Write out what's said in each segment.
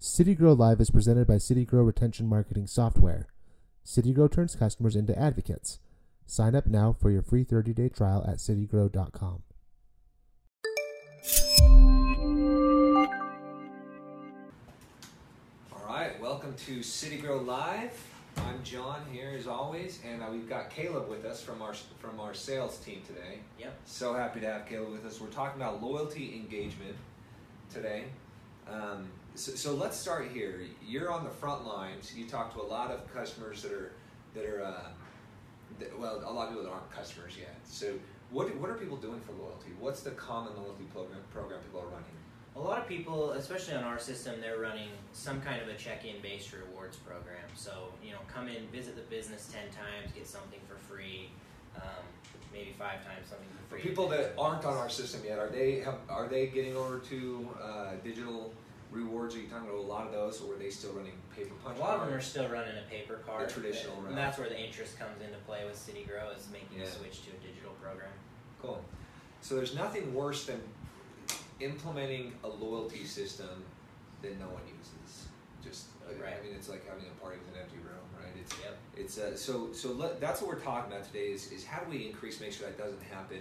CityGrow Live is presented by CityGrow Retention Marketing Software. CityGrow turns customers into advocates. Sign up now for your free 30-day trial at citygrow.com. All right, welcome to CityGrow Live. I'm John here as always, and uh, we've got Caleb with us from our from our sales team today. Yep. So happy to have Caleb with us. We're talking about loyalty engagement today. Um, so, so let's start here. You're on the front lines. You talk to a lot of customers that are that are uh, that, well, a lot of people that aren't customers yet. So what what are people doing for loyalty? What's the common loyalty program program people are running? A lot of people, especially on our system, they're running some kind of a check-in based rewards program. So you know, come in, visit the business ten times, get something for free, um, maybe five times something for For free. people that aren't on our system yet, are they have, are they getting over to uh, digital rewards? Are you talking about a lot of those, or are they still running paper punch? a lot of them are still running a paper card. traditional route. and that's where the interest comes into play with CityGrow is making Yeah. the switch to a digital program. cool. So there's nothing worse than implementing a loyalty system that no one uses. Just uh, I mean, it's like having a party with an empty room, right? It's Yep. It's uh, so so. Let, that's what we're talking about today. Is, is how do we increase, make sure that doesn't happen.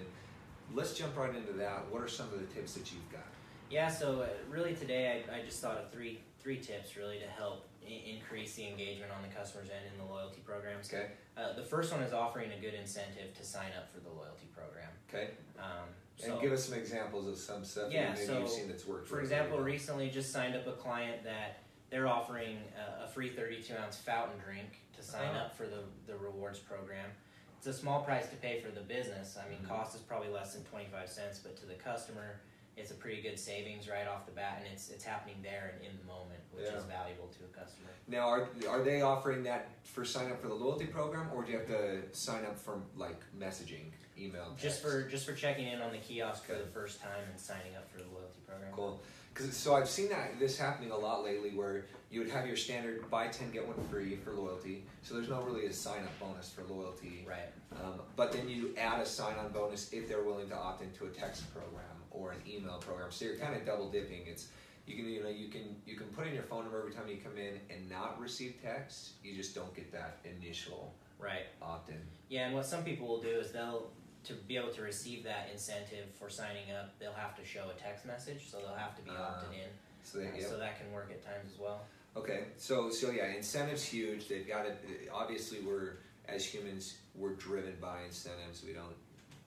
Let's jump right into that. What are some of the tips that you've got? Yeah, so uh, really today I, I just thought of three three tips really to help I- increase the engagement on the customer's end in the loyalty programs. Okay. Uh, the first one is offering a good incentive to sign up for the loyalty program. Okay. Um, And give us some examples of some stuff Yeah, that maybe so, you've seen that's worked. for example, recently just signed up a client that they're offering a, a free 32 ounce fountain drink to sign Uh-huh. up for the, the rewards program. It's a small price to pay for the business. I mean, Mhm. cost is probably less than 25 cents, but to the customer, it's a pretty good savings right off the bat, and it's it's happening there and in the moment, which Yeah. is valuable to a customer. Now, are are they offering that for sign up for the loyalty program, or do you have to sign up for like messaging, email, Just text? for just for checking in on the kiosk for the first time and signing up for the loyalty program. Cool. Cause, so I've seen that this happening a lot lately, where you would have your standard buy ten get one free for loyalty. So there's not really a sign up bonus for loyalty. Right. Um, but then you add a sign-on bonus if they're willing to opt into a text program or an email program. So you're kind of double dipping. It's you can you know you can you can put in your phone number every time you come in and not receive text. You just don't get that initial Right. opt-in. Yeah, and what some people will do is they'll to be able to receive that incentive for signing up, they'll have to show a text message, so they'll have to be Ah, opted in. So they, Uh, yeah. So that can work at times as well. Okay. So so yeah, incentives huge. They've got it. Obviously, we're as humans we're driven by incentives. We don't.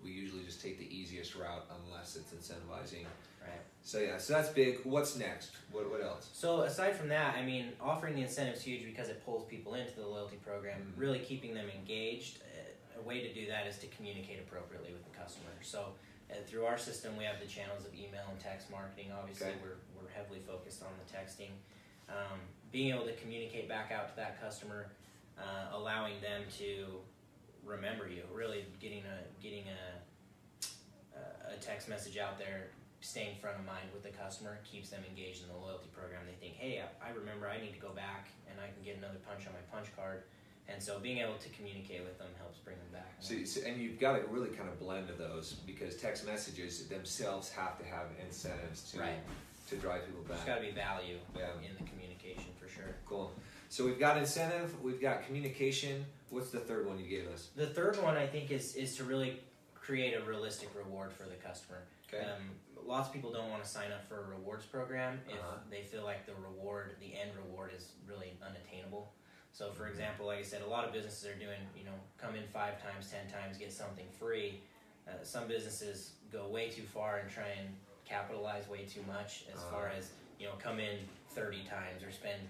We usually just take the easiest route unless it's incentivizing. Right. So yeah, so that's big. What's next? What what else? So aside from that, I mean, offering the incentives huge because it pulls people into the loyalty program, Mhm. really keeping them engaged. A way to do that is to communicate appropriately with the customer. So uh, through our system, we have the channels of email and text marketing. Obviously, Okay. we're, we're heavily focused on the texting. Um, being able to communicate back out to that customer, uh, allowing them to remember you, really getting a getting a a text message out there staying front of mind with the customer keeps them engaged in the loyalty program. They think, hey, I, I remember I need to go back and I can get another punch on my punch card. And so being able to communicate with them helps bring them back. So, so- and you've got to really kind of blend of those because text messages themselves have to have incentives to Right. to drive people There's back. got to be value Yeah. in the communication for sure. Cool. So we've got incentive, we've got communication. What's the third one you gave us? The third one I think is is to really create a realistic reward for the customer. Okay. Um, lots of people don't want to sign up for a rewards program if Uh-huh. they feel like the reward, the end reward, is really unattainable. So, for example, like I said, a lot of businesses are doing, you know, come in five times, ten times, get something free. Uh, some businesses go way too far and try and capitalize way too much as far Uh-huh. as, you know, come in 30 times or spend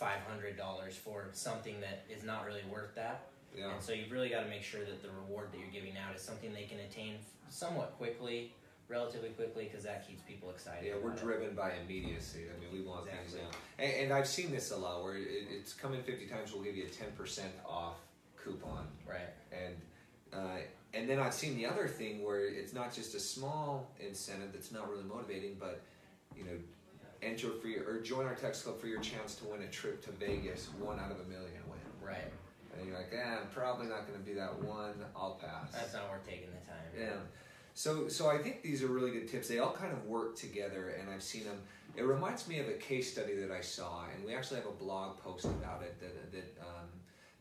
$500 for something that is not really worth that. Yeah. And so you've really got to make sure that the reward that you're giving out is something they can attain somewhat quickly, relatively quickly, because that keeps people excited. Yeah, we're about it. driven by immediacy. I mean, we want things Exactly. now. And, and I've seen this a lot where it, it's come in 50 times, we'll give you a 10% off coupon. Right. And uh, and then I've seen the other thing where it's not just a small incentive that's not really motivating, but you know, enter for your or join our text club for your chance to win a trip to Vegas, one out of a million win. Right. And you're like, eh, I'm probably not going to do that one. I'll pass. That's not worth taking the time. Yeah. So, so I think these are really good tips. They all kind of work together, and I've seen them. It reminds me of a case study that I saw, and we actually have a blog post about it that, that um,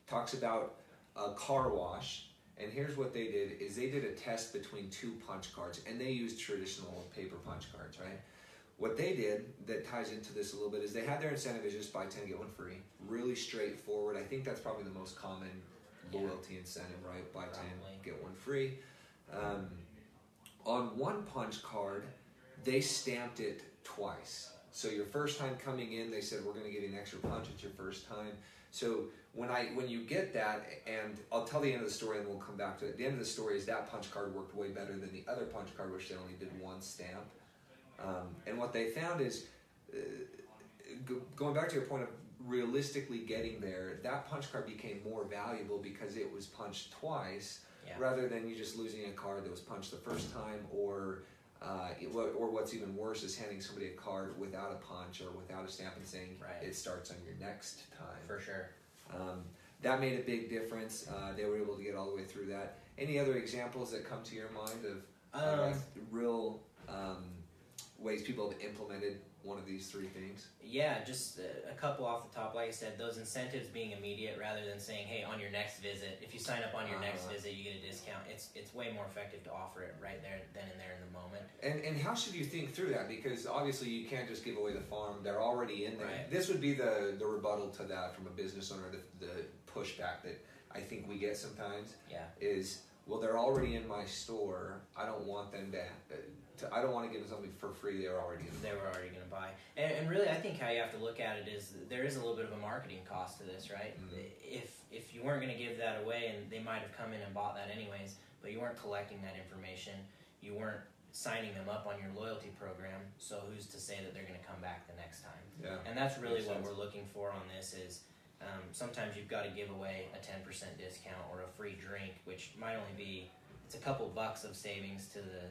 talks about a car wash. And here's what they did: is they did a test between two punch cards, and they used traditional paper punch cards, right? What they did that ties into this a little bit is they had their incentive is just buy ten get one free. Really straightforward. I think that's probably the most common Yeah. loyalty incentive, right? Buy ten get one free. Um, on one punch card, they stamped it twice. So your first time coming in, they said we're going to give you an extra punch. It's your first time. So when I when you get that, and I'll tell the end of the story, and we'll come back to it. The end of the story is that punch card worked way better than the other punch card, which they only did one stamp. Um, and what they found is, uh, go, going back to your point of realistically getting there, that punch card became more valuable because it was punched twice Yeah. rather than you just losing a card that was punched the first time or uh, or what's even worse is handing somebody a card without a punch or without a stamp and saying Right. it starts on your next time. For sure. Um, that made a big difference. Uh, they were able to get all the way through that. Any other examples that come to your mind of Um, like real um, ways people have implemented one of these three things? Yeah, just a, couple off the top. Like I said, those incentives being immediate rather than saying, "Hey, on your next visit, if you sign up on your next Uh-huh. visit, you get a discount." It's it's way more effective to offer it right there, then and there in the moment. And and how should you think through that? Because obviously you can't just give away the farm; they're already in there. Right. This would be the the rebuttal to that from a business owner. The, the pushback that I think we get sometimes Yeah, is, well, they're already in my store. I don't want them to. To I don't want to give them something for free. They're already in. they were already going to buy. And, and really, I think how you have to look at it is there is a little bit of a marketing cost to this, right? Mhm. If if you weren't going to give that away, and they might have come in and bought that anyways, but you weren't collecting that information, you weren't signing them up on your loyalty program. So who's to say that they're going to come back the next time? Yeah. And that's really what sense. we're looking for on this is um, sometimes you've got to give away a 10% discount or a free drink, which might only be it's a couple bucks of savings to the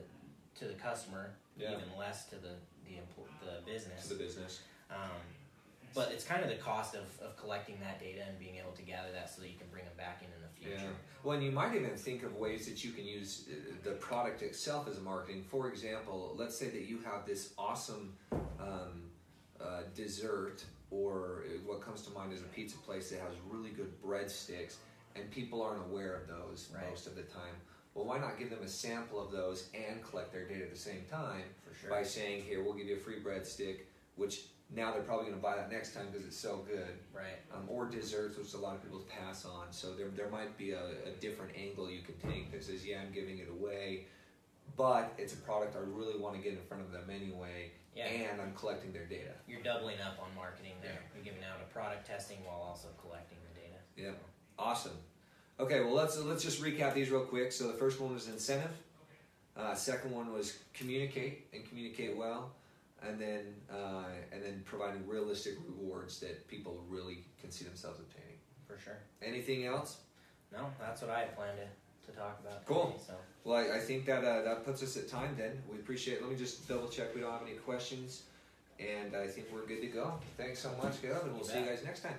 to the customer, Yeah. even less to the the, the business. To the business. Um, but it's kind of the cost of, of collecting that data and being able to gather that so that you can bring them back in in the Yeah. future. Well, and you might even think of ways that you can use uh, the product itself as a marketing. For example, let's say that you have this awesome um, uh, dessert, or uh, what comes to mind is a pizza place that has really good breadsticks, and people aren't aware of those Right. most of the time. Well, why not give them a sample of those and collect their data at the same time For sure. by saying, "Here, we'll give you a free breadstick," which now they're probably going to buy that next time because it's so good Right. um, or desserts, which a lot of people pass on. So there, there might be a, a different angle you can take that says, yeah, I'm giving it away, but it's a product I really want to get in front of them anyway, Yeah. and I'm collecting their data. You're doubling up on marketing there. You're giving out a product testing while also collecting the data. Yeah, awesome. Okay, well let's let's just recap these real quick. So the first one was incentive. Uh, second one was communicate and communicate well, and then uh, and then providing realistic rewards that people really can see themselves obtaining. For sure. Anything else? No, that's what I had planned to, to talk about. Cool. Today, so Well, I, I think that uh, that puts us at time. Then we appreciate. it. Let me just double check we don't have any questions, and I think we're good to go. Thanks so much, Gov, and we'll You see you guys next time.